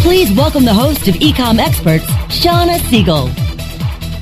Please welcome the host of Ecom Experts, Shauna Siegel.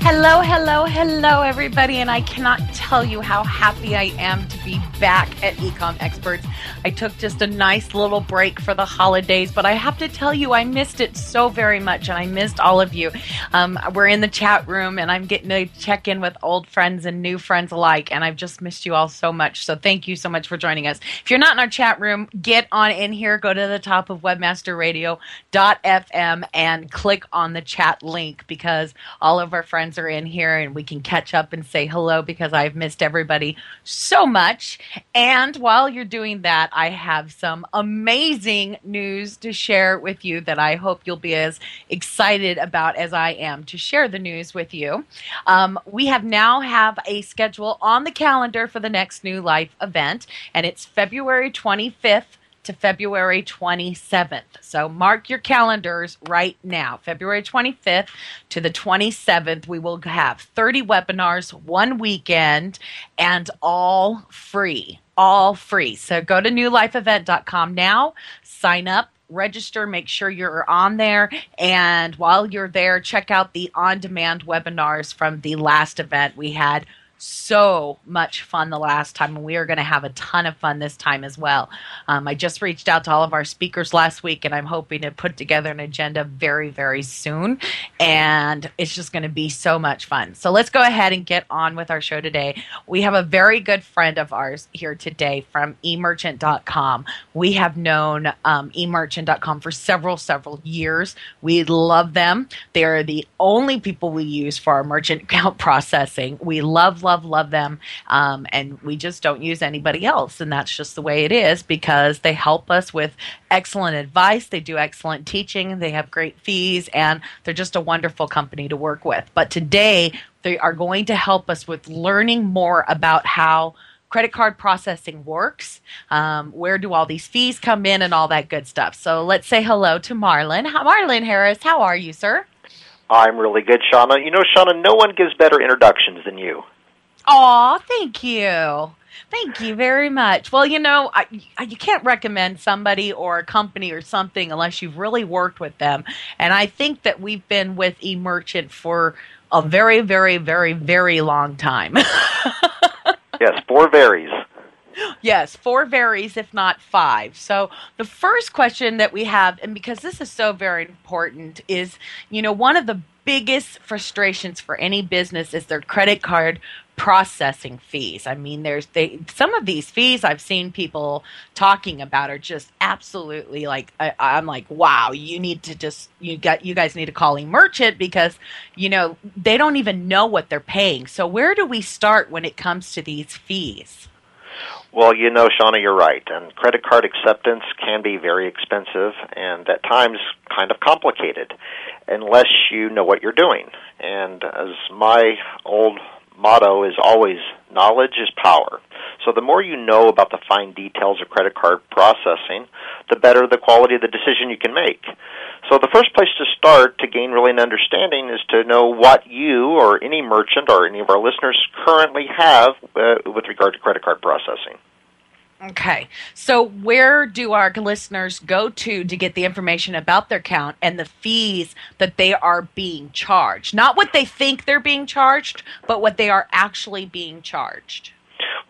Hello, hello, hello, everybody. And I cannot tell you how happy I am to be back at Ecom Experts. I took just a nice little break for the holidays, but I have to tell you, I missed it so very much, and I missed all of you. Um, we're in the chat room, and I'm getting to check in with old friends and new friends alike, and I've just missed you all so much. So thank you so much for joining us. If you're not in our chat room, get on in here, go to the top of webmasterradio.fm, and click on the chat link because all of our friends are in here and we can catch up and say hello because I've missed everybody so much. And while you're doing that, I have some amazing news to share with you that I hope you'll be as excited about as I am to share the news with you. Um, we have now have a schedule on the calendar for the next New Life event, and it's February 25th to February 27th. So mark your calendars right now. February 25th to the 27th, we will have 30 webinars, one weekend, and all free. All free. So go to newlifeevent.com now, sign up, register, make sure you're on there. And while you're there, check out the on demand webinars from the last event we had so much fun the last time, and we are going to have a ton of fun this time as well. Um, I just reached out to all of our speakers last week, and I'm hoping to put together an agenda very, very soon. And it's just going to be so much fun. So let's go ahead and get on with our show today. We have a very good friend of ours here today from emerchant.com. We have known um, emerchant.com for several, several years. We love them. They are the only people we use for our merchant account processing. We love love, love them. Um, and we just don't use anybody else. And that's just the way it is because they help us with excellent advice. They do excellent teaching. They have great fees and they're just a wonderful company to work with. But today, they are going to help us with learning more about how credit card processing works. Um, where do all these fees come in and all that good stuff? So let's say hello to Marlon. Marlon Harris, how are you, sir? I'm really good, Shauna. You know, Shauna, no one gives better introductions than you. Aw, thank you. Thank you very much. Well, you know, I, you can't recommend somebody or a company or something unless you've really worked with them. And I think that we've been with eMerchant for a very, very, very, very long time. yes, four varies. Yes, four varies, if not five. So the first question that we have, and because this is so very important, is you know, one of the biggest frustrations for any business is their credit card processing fees. I mean, there's they some of these fees I've seen people talking about are just absolutely like I, am like, wow, you need to just you got you guys need to call merchant because you know they don't even know what they're paying. So where do we start when it comes to these fees? Well, you know, Shauna, you're right. And credit card acceptance can be very expensive and at times kind of complicated unless you know what you're doing. And as my old motto is always knowledge is power. So the more you know about the fine details of credit card processing, the better the quality of the decision you can make. So the first place to start to gain really an understanding is to know what you or any merchant or any of our listeners currently have uh, with regard to credit card processing. Okay. So where do our listeners go to to get the information about their account and the fees that they are being charged? Not what they think they're being charged, but what they are actually being charged.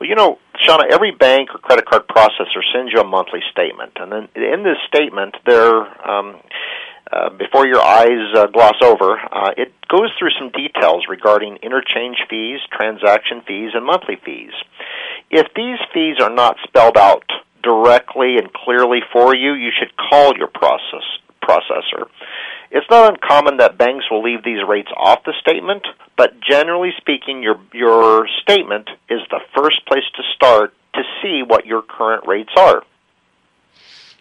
Well, you know, Shauna, every bank or credit card processor sends you a monthly statement, and then in this statement, they're um, uh, before your eyes uh, gloss over, uh, it goes through some details regarding interchange fees, transaction fees, and monthly fees. If these fees are not spelled out directly and clearly for you, you should call your process processor. It's not uncommon that banks will leave these rates off the statement, but generally speaking, your your statement is the first place to start to see what your current rates are.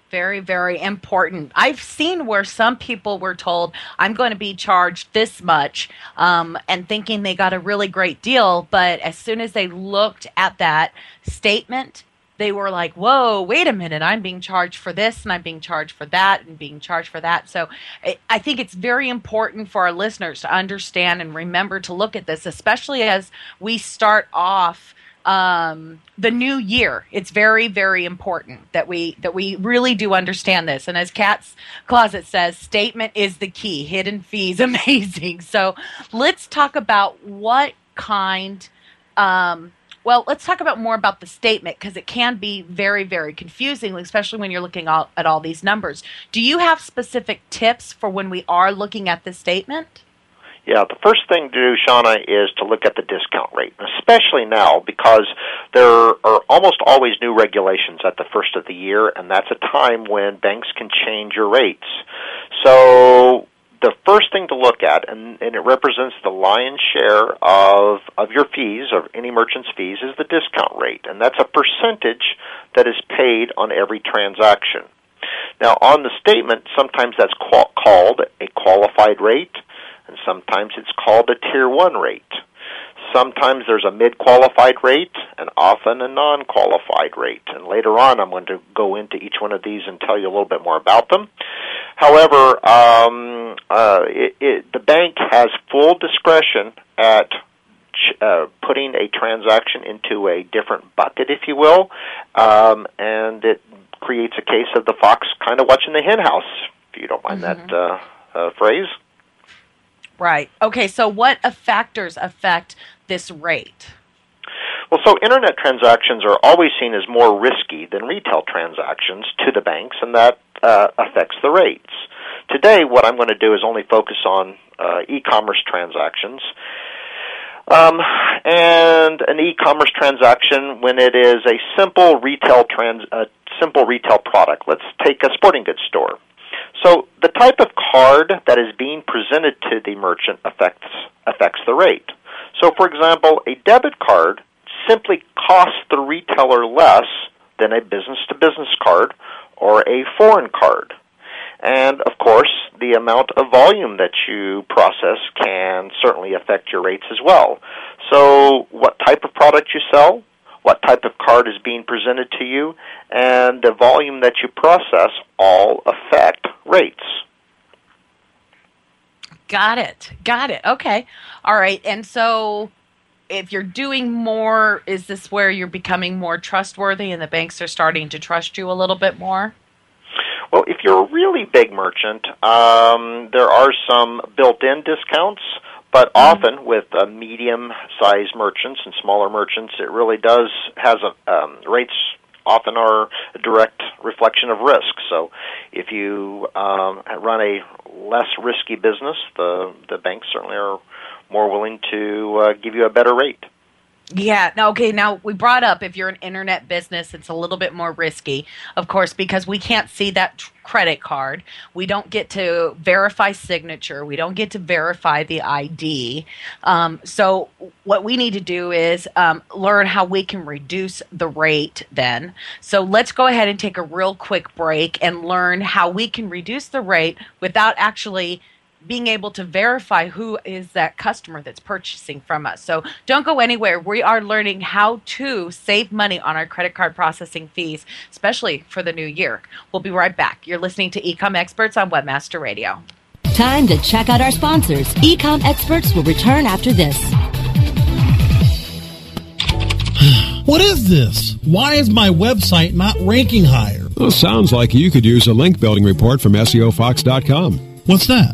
Very, very important. I've seen where some people were told, I'm going to be charged this much, um, and thinking they got a really great deal. But as soon as they looked at that statement, they were like, whoa, wait a minute, I'm being charged for this and I'm being charged for that and being charged for that. So I think it's very important for our listeners to understand and remember to look at this, especially as we start off um, the new year. It's very, very important that we that we really do understand this. And as Cat's Closet says, statement is the key. Hidden fees, amazing. So let's talk about what kind. Um, well, let's talk about more about the statement because it can be very, very confusing, especially when you're looking all, at all these numbers. Do you have specific tips for when we are looking at the statement? Yeah, the first thing to do, Shauna, is to look at the discount rate, especially now because there are almost always new regulations at the first of the year, and that's a time when banks can change your rates. So the first thing to look at, and, and it represents the lion's share of, of your fees, of any merchant's fees, is the discount rate, and that's a percentage that is paid on every transaction. Now, on the statement, sometimes that's qual- called a qualified rate, and sometimes it's called a tier 1 rate. Sometimes there's a mid qualified rate and often a non qualified rate. And later on, I'm going to go into each one of these and tell you a little bit more about them. However, um, uh, it, it, the bank has full discretion at uh, putting a transaction into a different bucket, if you will, um, and it creates a case of the fox kind of watching the hen house, if you don't mind mm-hmm. that uh, uh, phrase. Right. Okay, so what factors affect this rate? Well, so internet transactions are always seen as more risky than retail transactions to the banks, and that uh, affects the rates. Today, what I'm going to do is only focus on uh, e-commerce transactions. Um, and an e-commerce transaction when it is a simple retail trans, a simple retail product. Let's take a sporting goods store. So the type of card that is being presented to the merchant affects affects the rate. So for example, a debit card simply costs the retailer less than a business to business card or a foreign card. And of course, the amount of volume that you process can certainly affect your rates as well. So, what type of product you sell, what type of card is being presented to you, and the volume that you process all affect rates. Got it. Got it. Okay. All right. And so if you're doing more, is this where you're becoming more trustworthy and the banks are starting to trust you a little bit more? Well, if you're a really big merchant, um, there are some built in discounts. But mm-hmm. often with uh, medium-sized merchants and smaller merchants, it really does has a um, rates often are a direct reflection of risk. So, if you um, run a less risky business, the the banks certainly are more willing to uh, give you a better rate. Yeah. Okay. Now we brought up if you're an internet business, it's a little bit more risky, of course, because we can't see that t- credit card. We don't get to verify signature. We don't get to verify the ID. Um, so what we need to do is um, learn how we can reduce the rate. Then, so let's go ahead and take a real quick break and learn how we can reduce the rate without actually being able to verify who is that customer that's purchasing from us. So don't go anywhere. We are learning how to save money on our credit card processing fees, especially for the new year. We'll be right back. You're listening to Ecom Experts on Webmaster Radio. Time to check out our sponsors. Ecom Experts will return after this. What is this? Why is my website not ranking higher? Well, sounds like you could use a link building report from SEOFox.com. What's that?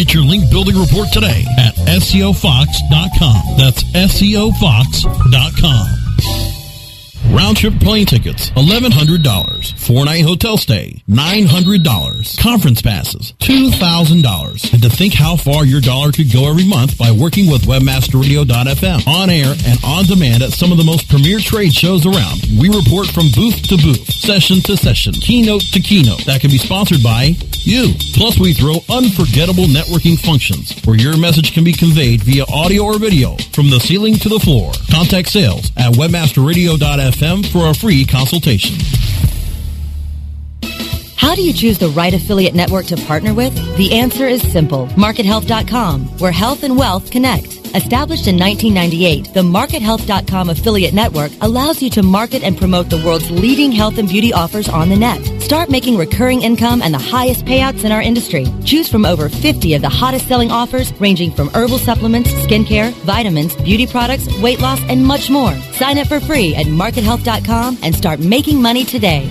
Get your link building report today at SEOFox.com. That's SEOFox.com. Round trip plane tickets, $1,100. Four night hotel stay, $900. Conference passes, $2,000. And to think how far your dollar could go every month by working with WebmasterRadio.fm. On air and on demand at some of the most premier trade shows around. We report from booth to booth, session to session, keynote to keynote. That can be sponsored by you. Plus, we throw unforgettable networking functions where your message can be conveyed via audio or video from the ceiling to the floor. Contact sales at WebmasterRadio.fm for a free consultation. How do you choose the right affiliate network to partner with? The answer is simple. MarketHealth.com, where health and wealth connect. Established in 1998, the MarketHealth.com affiliate network allows you to market and promote the world's leading health and beauty offers on the net. Start making recurring income and the highest payouts in our industry. Choose from over 50 of the hottest selling offers ranging from herbal supplements, skincare, vitamins, beauty products, weight loss, and much more. Sign up for free at MarketHealth.com and start making money today.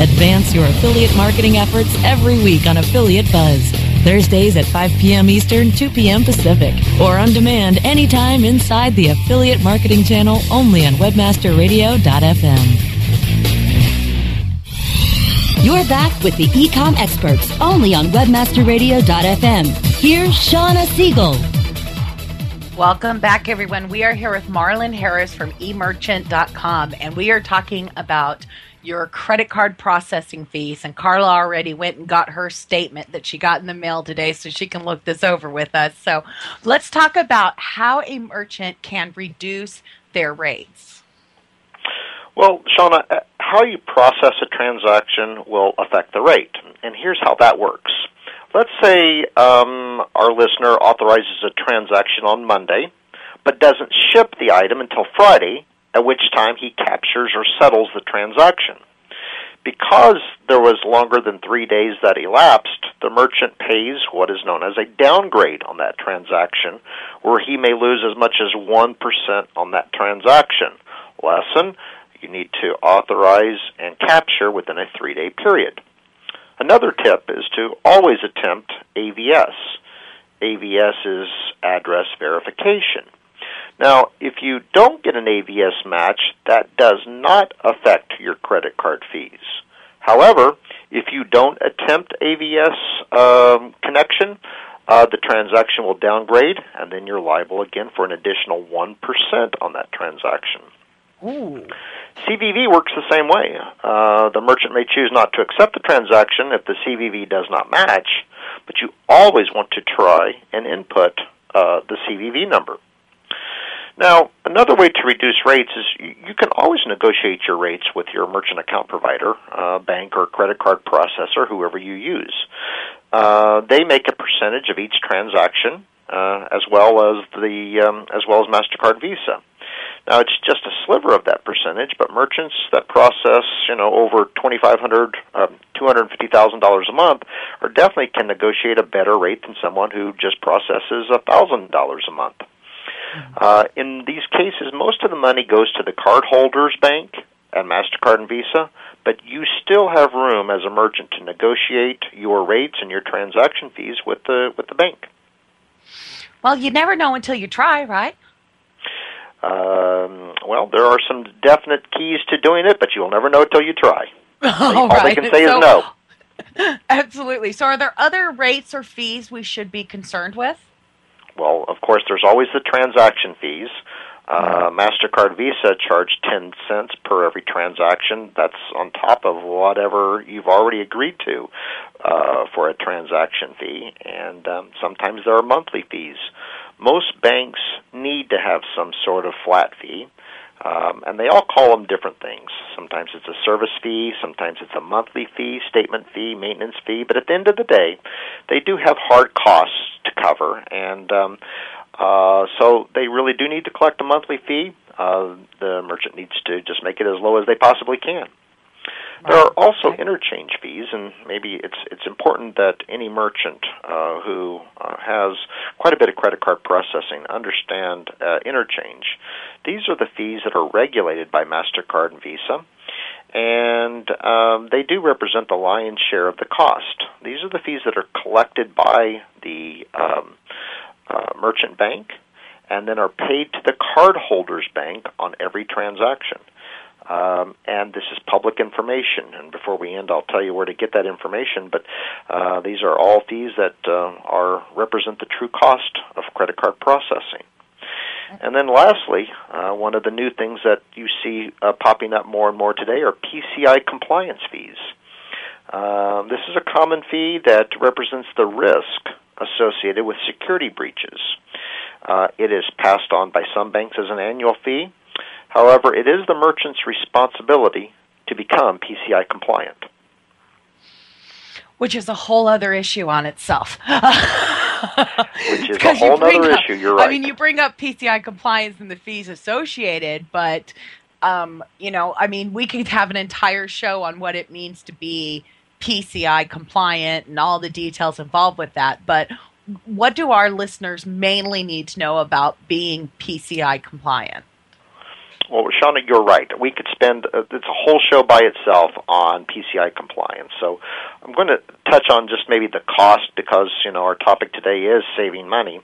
Advance your affiliate marketing efforts every week on Affiliate Buzz. Thursdays at 5 p.m. Eastern, 2 p.m. Pacific, or on demand anytime inside the Affiliate Marketing Channel only on WebmasterRadio.fm. You're back with the Ecom experts only on WebmasterRadio.fm. Here's Shauna Siegel. Welcome back, everyone. We are here with Marlon Harris from emerchant.com, and we are talking about your credit card processing fees. And Carla already went and got her statement that she got in the mail today so she can look this over with us. So let's talk about how a merchant can reduce their rates. Well, Shauna, uh, how you process a transaction will affect the rate. And here's how that works. Let's say um, our listener authorizes a transaction on Monday, but doesn't ship the item until Friday, at which time he captures or settles the transaction. Because there was longer than three days that elapsed, the merchant pays what is known as a downgrade on that transaction, where he may lose as much as 1% on that transaction. Lesson, you need to authorize and capture within a three day period. Another tip is to always attempt AVS. AVS is address verification. Now, if you don't get an AVS match, that does not affect your credit card fees. However, if you don't attempt AVS um, connection, uh, the transaction will downgrade, and then you're liable again for an additional 1% on that transaction. Ooh. CVV works the same way. Uh, the merchant may choose not to accept the transaction if the CVV does not match, but you always want to try and input uh, the CVV number. Now, another way to reduce rates is you can always negotiate your rates with your merchant account provider, uh, bank or credit card processor, whoever you use. Uh, they make a percentage of each transaction, uh, as well as the um, as well as Mastercard Visa. Now it's just a sliver of that percentage, but merchants that process, you know, over twenty five hundred, um, two hundred fifty thousand dollars a month, are definitely can negotiate a better rate than someone who just processes a thousand dollars a month. Uh, in these cases, most of the money goes to the cardholder's bank and Mastercard and Visa, but you still have room as a merchant to negotiate your rates and your transaction fees with the with the bank. Well, you never know until you try, right? Um, well, there are some definite keys to doing it, but you'll never know until you try. All, All right. they can say so, is no. Absolutely. So, are there other rates or fees we should be concerned with? Well, of course, there's always the transaction fees. Uh, MasterCard Visa charge 10 cents per every transaction. That's on top of whatever you've already agreed to uh, for a transaction fee. And um, sometimes there are monthly fees. Most banks need to have some sort of flat fee. Um, and they all call them different things. Sometimes it's a service fee, sometimes it's a monthly fee, statement fee, maintenance fee, but at the end of the day, they do have hard costs to cover, and um, uh, so they really do need to collect a monthly fee. Uh, the merchant needs to just make it as low as they possibly can. There are also interchange fees, and maybe it's it's important that any merchant uh, who uh, has quite a bit of credit card processing understand uh, interchange. These are the fees that are regulated by Mastercard and Visa, and um, they do represent the lion's share of the cost. These are the fees that are collected by the um, uh, merchant bank, and then are paid to the cardholder's bank on every transaction. Um, and this is public information. And before we end, I'll tell you where to get that information. But uh, these are all fees that uh, are represent the true cost of credit card processing. And then lastly, uh, one of the new things that you see uh, popping up more and more today are PCI compliance fees. Um, this is a common fee that represents the risk associated with security breaches. Uh, it is passed on by some banks as an annual fee, However, it is the merchant's responsibility to become PCI compliant. Which is a whole other issue on itself. Which is a whole other issue, you're right. I mean, you bring up PCI compliance and the fees associated, but, um, you know, I mean, we could have an entire show on what it means to be PCI compliant and all the details involved with that. But what do our listeners mainly need to know about being PCI compliant? Well, Shauna, you're right. We could spend uh, it's a whole show by itself on PCI compliance. So I'm going to touch on just maybe the cost because you know our topic today is saving money.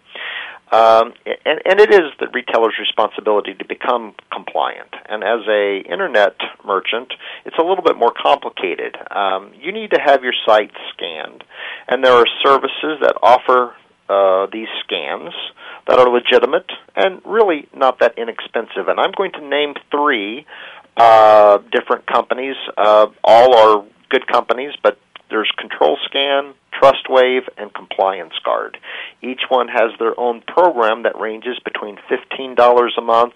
Um, and, and it is the retailer's responsibility to become compliant. And as a internet merchant, it's a little bit more complicated. Um, you need to have your site scanned, and there are services that offer uh, these scans that are legitimate and really not that inexpensive. And I'm going to name three uh, different companies. Uh, all are good companies, but there's Control Scan, TrustWave, and Compliance Guard. Each one has their own program that ranges between $15 a month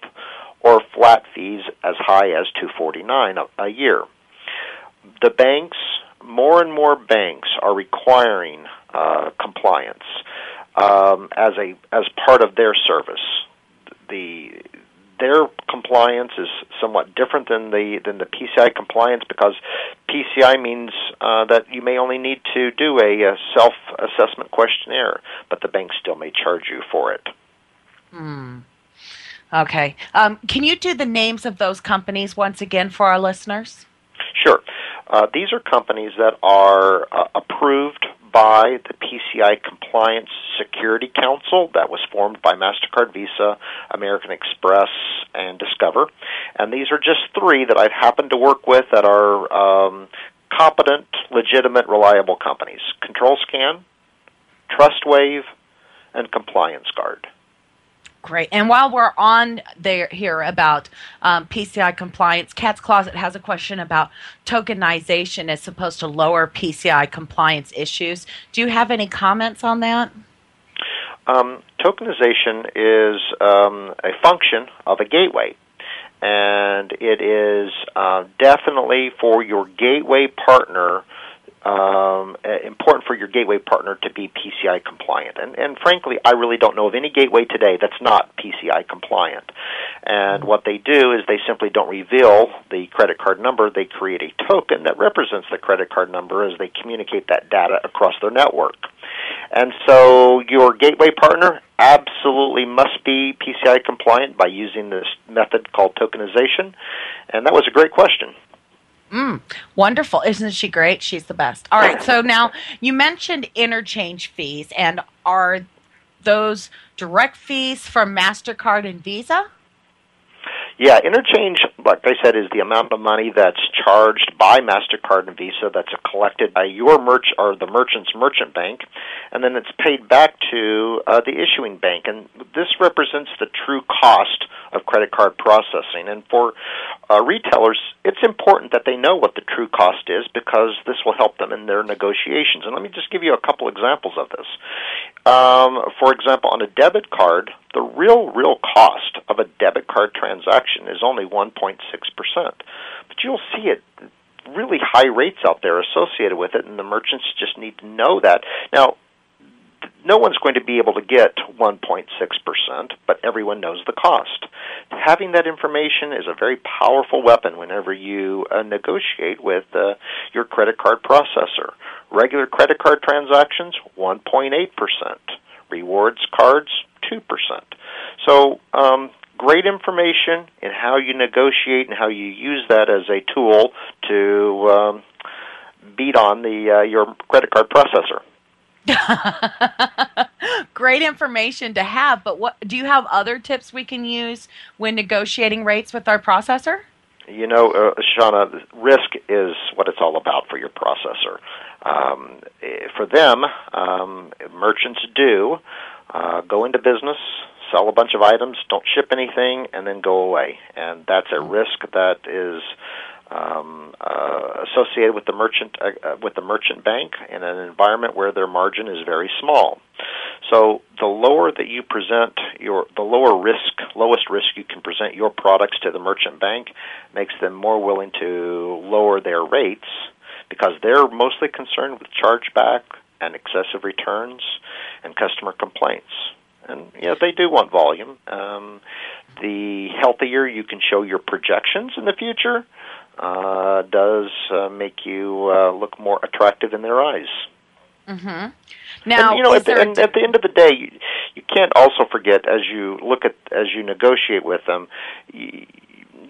or flat fees as high as $249 a, a year. The banks, more and more banks are requiring uh, compliance um, as a as part of their service. The their compliance is somewhat different than the than the PCI compliance because PCI means uh, that you may only need to do a, a self assessment questionnaire, but the bank still may charge you for it. Hmm. Okay. Um, can you do the names of those companies once again for our listeners? Sure. Uh, these are companies that are uh, approved by the PCI Compliance Security Council that was formed by MasterCard, Visa, American Express, and Discover. And these are just three that I've happened to work with that are um, competent, legitimate, reliable companies Control Scan, TrustWave, and Compliance Guard. Great. And while we're on there here about um, PCI compliance, Cat's Closet has a question about tokenization as supposed to lower PCI compliance issues. Do you have any comments on that? Um, tokenization is um, a function of a gateway, and it is uh, definitely for your gateway partner um, important for your gateway partner to be PCI compliant. And, and frankly, I really don't know of any gateway today that's not PCI compliant. And what they do is they simply don't reveal the credit card number. They create a token that represents the credit card number as they communicate that data across their network. And so your gateway partner absolutely must be PCI compliant by using this method called tokenization. And that was a great question. Mm, wonderful. Isn't she great? She's the best. All right. So now you mentioned interchange fees, and are those direct fees from MasterCard and Visa? Yeah, interchange, like I said, is the amount of money that's charged by Mastercard and Visa that's collected by your merch or the merchant's merchant bank, and then it's paid back to uh, the issuing bank. And this represents the true cost of credit card processing. And for uh, retailers, it's important that they know what the true cost is because this will help them in their negotiations. And let me just give you a couple examples of this. Um, for example, on a debit card, the real, real cost of a debit card transaction is only 1.6%. But you'll see it really high rates out there associated with it, and the merchants just need to know that. Now, no one's going to be able to get 1.6%, but everyone knows the cost. Having that information is a very powerful weapon whenever you uh, negotiate with uh, your credit card processor. Regular credit card transactions, 1.8%. Rewards cards, 2%. So, um, great information in how you negotiate and how you use that as a tool to um, beat on the uh, your credit card processor. Great information to have, but what do you have other tips we can use when negotiating rates with our processor? You know, uh, Shauna, risk is what it's all about for your processor. Um, eh, for them, um, merchants do uh, go into business, sell a bunch of items, don't ship anything, and then go away. And that's a risk that is um, uh, associated with the merchant uh, uh, with the merchant bank in an environment where their margin is very small. So the lower that you present your the lower risk lowest risk you can present your products to the merchant bank makes them more willing to lower their rates because they're mostly concerned with chargeback and excessive returns and customer complaints. And yeah, they do want volume. Um, the healthier you can show your projections in the future, uh, does uh, make you uh, look more attractive in their eyes. Mm-hmm. Now, and, you know, at the, and at the end of the day, you, you can't also forget as you look at as you negotiate with them. You,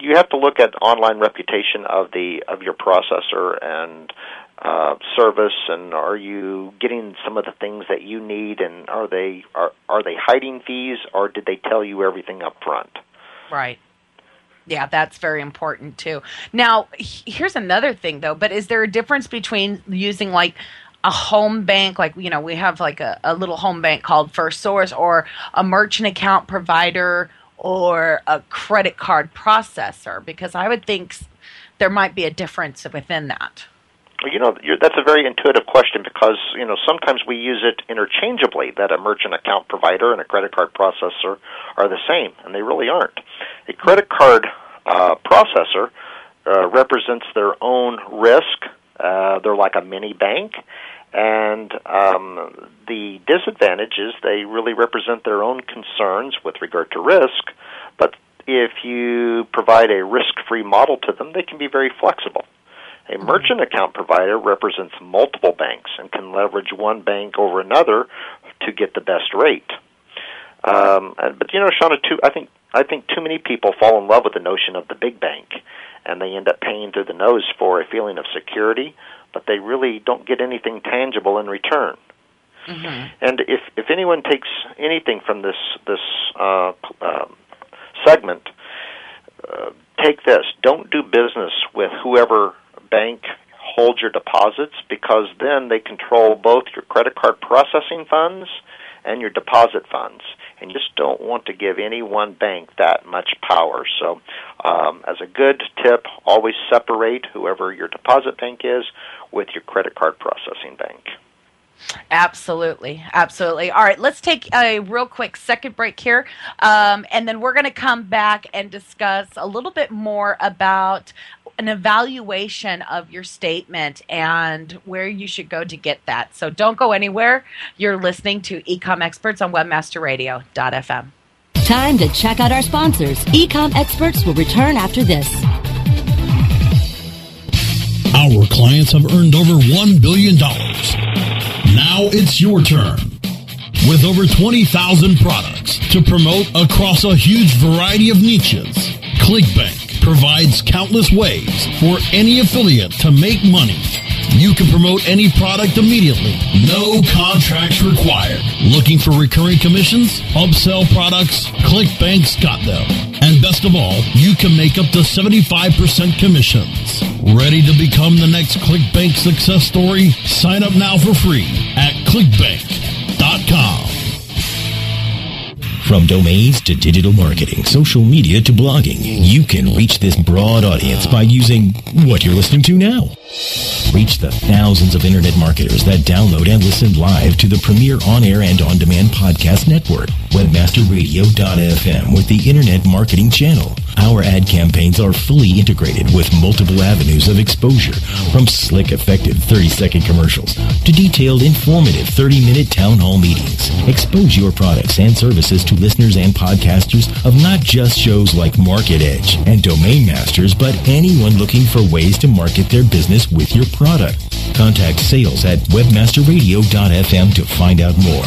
you have to look at online reputation of the of your processor and uh, service, and are you getting some of the things that you need, and are they are are they hiding fees, or did they tell you everything up front? Right. Yeah, that's very important too. Now, here's another thing though, but is there a difference between using like a home bank, like, you know, we have like a, a little home bank called First Source, or a merchant account provider, or a credit card processor? Because I would think there might be a difference within that. You know, that's a very intuitive question because you know sometimes we use it interchangeably. That a merchant account provider and a credit card processor are the same, and they really aren't. A credit card uh, processor uh, represents their own risk. Uh, they're like a mini bank, and um, the disadvantage is they really represent their own concerns with regard to risk. But if you provide a risk-free model to them, they can be very flexible. A merchant account provider represents multiple banks and can leverage one bank over another to get the best rate. Um, but you know, Shauna, too, I think I think too many people fall in love with the notion of the big bank, and they end up paying through the nose for a feeling of security, but they really don't get anything tangible in return. Mm-hmm. And if if anyone takes anything from this this uh, uh, segment, uh, take this: don't do business with whoever bank holds your deposits because then they control both your credit card processing funds and your deposit funds and you just don't want to give any one bank that much power. So, um, as a good tip, always separate whoever your deposit bank is with your credit card processing bank. Absolutely. Absolutely. All right, let's take a real quick second break here. Um, and then we're going to come back and discuss a little bit more about an evaluation of your statement and where you should go to get that. So don't go anywhere. You're listening to Ecom Experts on WebmasterRadio.fm. Time to check out our sponsors. Ecom Experts will return after this. Our clients have earned over $1 billion. Now it's your turn. With over 20,000 products to promote across a huge variety of niches, ClickBank provides countless ways for any affiliate to make money. You can promote any product immediately. No contracts required. Looking for recurring commissions? Upsell products? ClickBank's got them. And best of all, you can make up to 75% commissions. Ready to become the next ClickBank success story? Sign up now for free at clickbank.com. From domains to digital marketing, social media to blogging, you can reach this broad audience by using what you're listening to now. Reach the thousands of internet marketers that download and listen live to the premier on-air and on-demand podcast network, webmasterradio.fm with the Internet Marketing Channel Our ad campaigns are fully integrated with multiple avenues of exposure, from slick, effective 30-second commercials to detailed, informative 30-minute town hall meetings. Expose your products and services to listeners and podcasters of not just shows like Market Edge and Domain Masters, but anyone looking for ways to market their business with your product. Contact sales at webmasterradio.fm to find out more.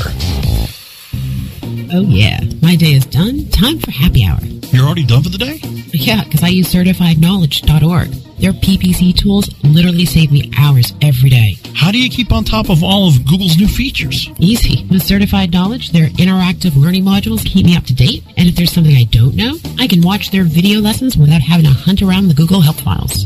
Oh, yeah. My day is done. Time for happy hour. You're already done for the day? Yeah, because I use certifiedknowledge.org. Their PPC tools literally save me hours every day. How do you keep on top of all of Google's new features? Easy. With Certified Knowledge, their interactive learning modules keep me up to date. And if there's something I don't know, I can watch their video lessons without having to hunt around the Google Help files.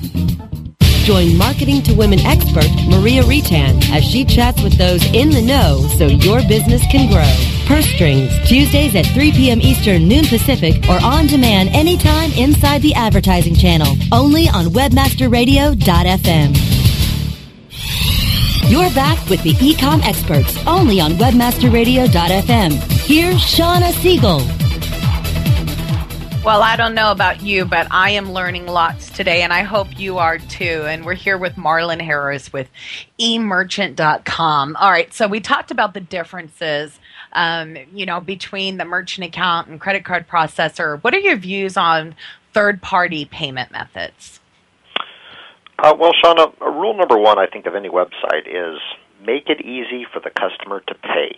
Join Marketing to Women expert Maria Retan as she chats with those in the know so your business can grow. Purse Strings, Tuesdays at 3 p.m. Eastern, noon Pacific, or on demand anytime inside the advertising channel. Only on WebmasterRadio.fm. You're back with the Ecom experts, only on WebmasterRadio.fm. Here's Shauna Siegel. Well, I don't know about you, but I am learning lots today, and I hope you are too. And we're here with Marlon Harris with emerchant.com. All right, so we talked about the differences, um, you know, between the merchant account and credit card processor. What are your views on third party payment methods? Uh, well, Shauna, rule number one, I think, of any website is make it easy for the customer to pay.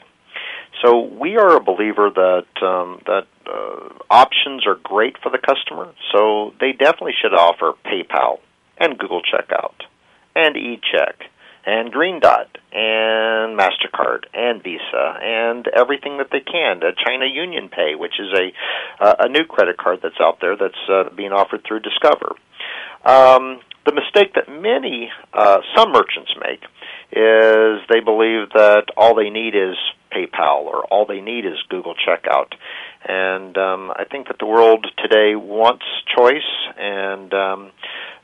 So we are a believer that um, that uh, options are great for the customer. So they definitely should offer PayPal and Google Checkout and eCheck and Green Dot and Mastercard and Visa and everything that they can. Uh, China Union Pay, which is a uh, a new credit card that's out there that's uh, being offered through Discover. Um, the mistake that many uh, some merchants make is they believe that all they need is PayPal or all they need is Google Checkout. And um, I think that the world today wants choice, and um,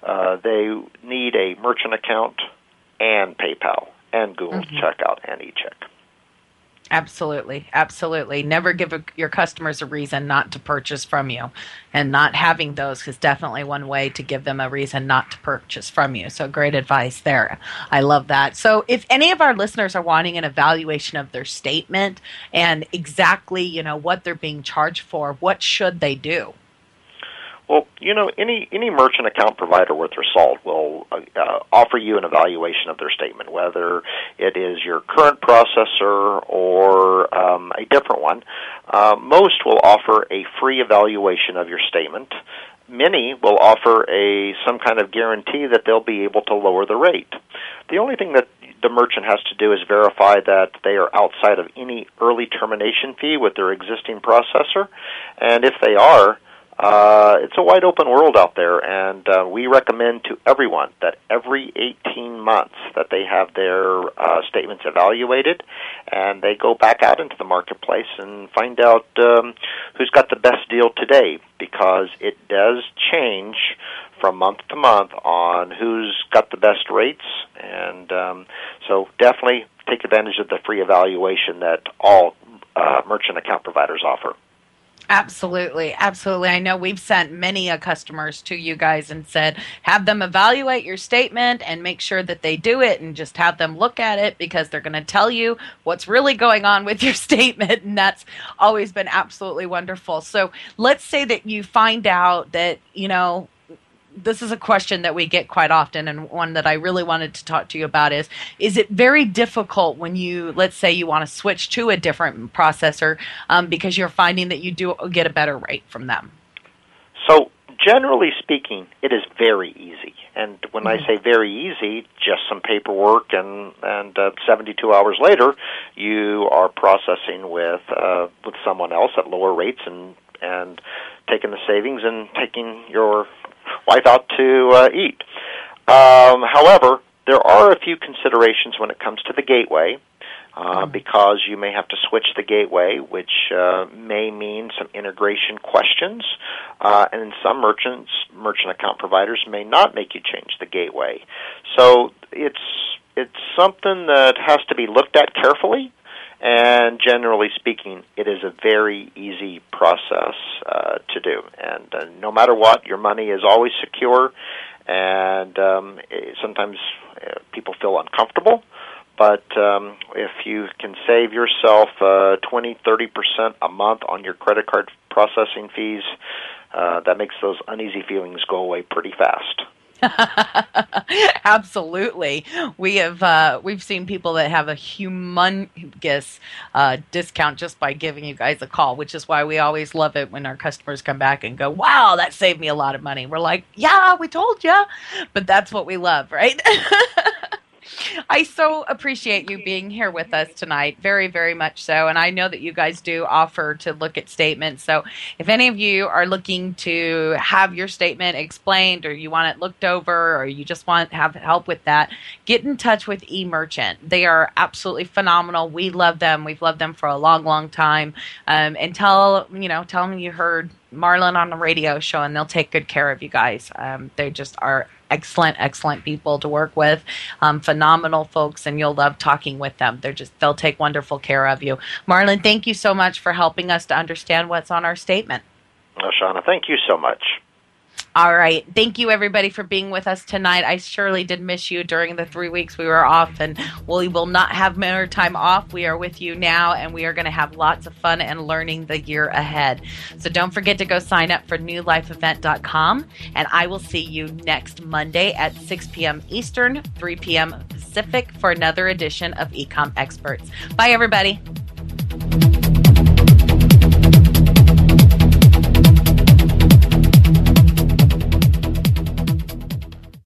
uh, they need a merchant account and PayPal and Google mm-hmm. Checkout and eCheck. Absolutely, absolutely. Never give a, your customers a reason not to purchase from you, and not having those is definitely one way to give them a reason not to purchase from you. So, great advice there. I love that. So, if any of our listeners are wanting an evaluation of their statement and exactly, you know, what they're being charged for, what should they do? Well, you know, any any merchant account provider worth their salt will uh, uh, offer you an evaluation of their statement, whether it is your current processor or um, a different one. Uh, most will offer a free evaluation of your statement. Many will offer a some kind of guarantee that they'll be able to lower the rate. The only thing that the merchant has to do is verify that they are outside of any early termination fee with their existing processor, and if they are uh, it's a wide open world out there, and uh, we recommend to everyone that every 18 months that they have their uh, statements evaluated, and they go back out into the marketplace and find out um, who's got the best deal today, because it does change from month to month on who's got the best rates, and um, so definitely take advantage of the free evaluation that all uh, merchant account providers offer. Absolutely, absolutely. I know we've sent many customers to you guys and said, have them evaluate your statement and make sure that they do it and just have them look at it because they're going to tell you what's really going on with your statement. And that's always been absolutely wonderful. So let's say that you find out that, you know, this is a question that we get quite often and one that I really wanted to talk to you about is is it very difficult when you let's say you want to switch to a different processor um, because you're finding that you do get a better rate from them so generally speaking it is very easy and when mm-hmm. I say very easy just some paperwork and and uh, 72 hours later you are processing with uh, with someone else at lower rates and and taking the savings and taking your wife out to uh, eat. Um, however, there are a few considerations when it comes to the gateway, uh, because you may have to switch the gateway, which uh, may mean some integration questions. Uh, and some merchants, merchant account providers, may not make you change the gateway. So it's it's something that has to be looked at carefully. And generally speaking, it is a very easy process uh, to do. And uh, no matter what, your money is always secure. And um, sometimes uh, people feel uncomfortable but um, if you can save yourself uh, 20, 30% a month on your credit card processing fees, uh, that makes those uneasy feelings go away pretty fast. Absolutely, we have uh, we've seen people that have a humongous uh, discount just by giving you guys a call, which is why we always love it when our customers come back and go, "Wow, that saved me a lot of money." We're like, "Yeah, we told you," but that's what we love, right? I so appreciate you being here with us tonight. Very, very much so. And I know that you guys do offer to look at statements. So if any of you are looking to have your statement explained or you want it looked over or you just want to have help with that, get in touch with eMerchant. They are absolutely phenomenal. We love them. We've loved them for a long, long time. Um, and tell, you know, tell them you heard Marlon on the radio show and they'll take good care of you guys. Um, they just are excellent, excellent people to work with, um, phenomenal folks, and you'll love talking with them. They're just they'll take wonderful care of you. Marlon, thank you so much for helping us to understand what's on our statement. Shauna, thank you so much. All right. Thank you, everybody, for being with us tonight. I surely did miss you during the three weeks we were off, and we will not have more time off. We are with you now, and we are going to have lots of fun and learning the year ahead. So don't forget to go sign up for newlifeevent.com, and I will see you next Monday at 6 p.m. Eastern, 3 p.m. Pacific for another edition of Ecom Experts. Bye, everybody.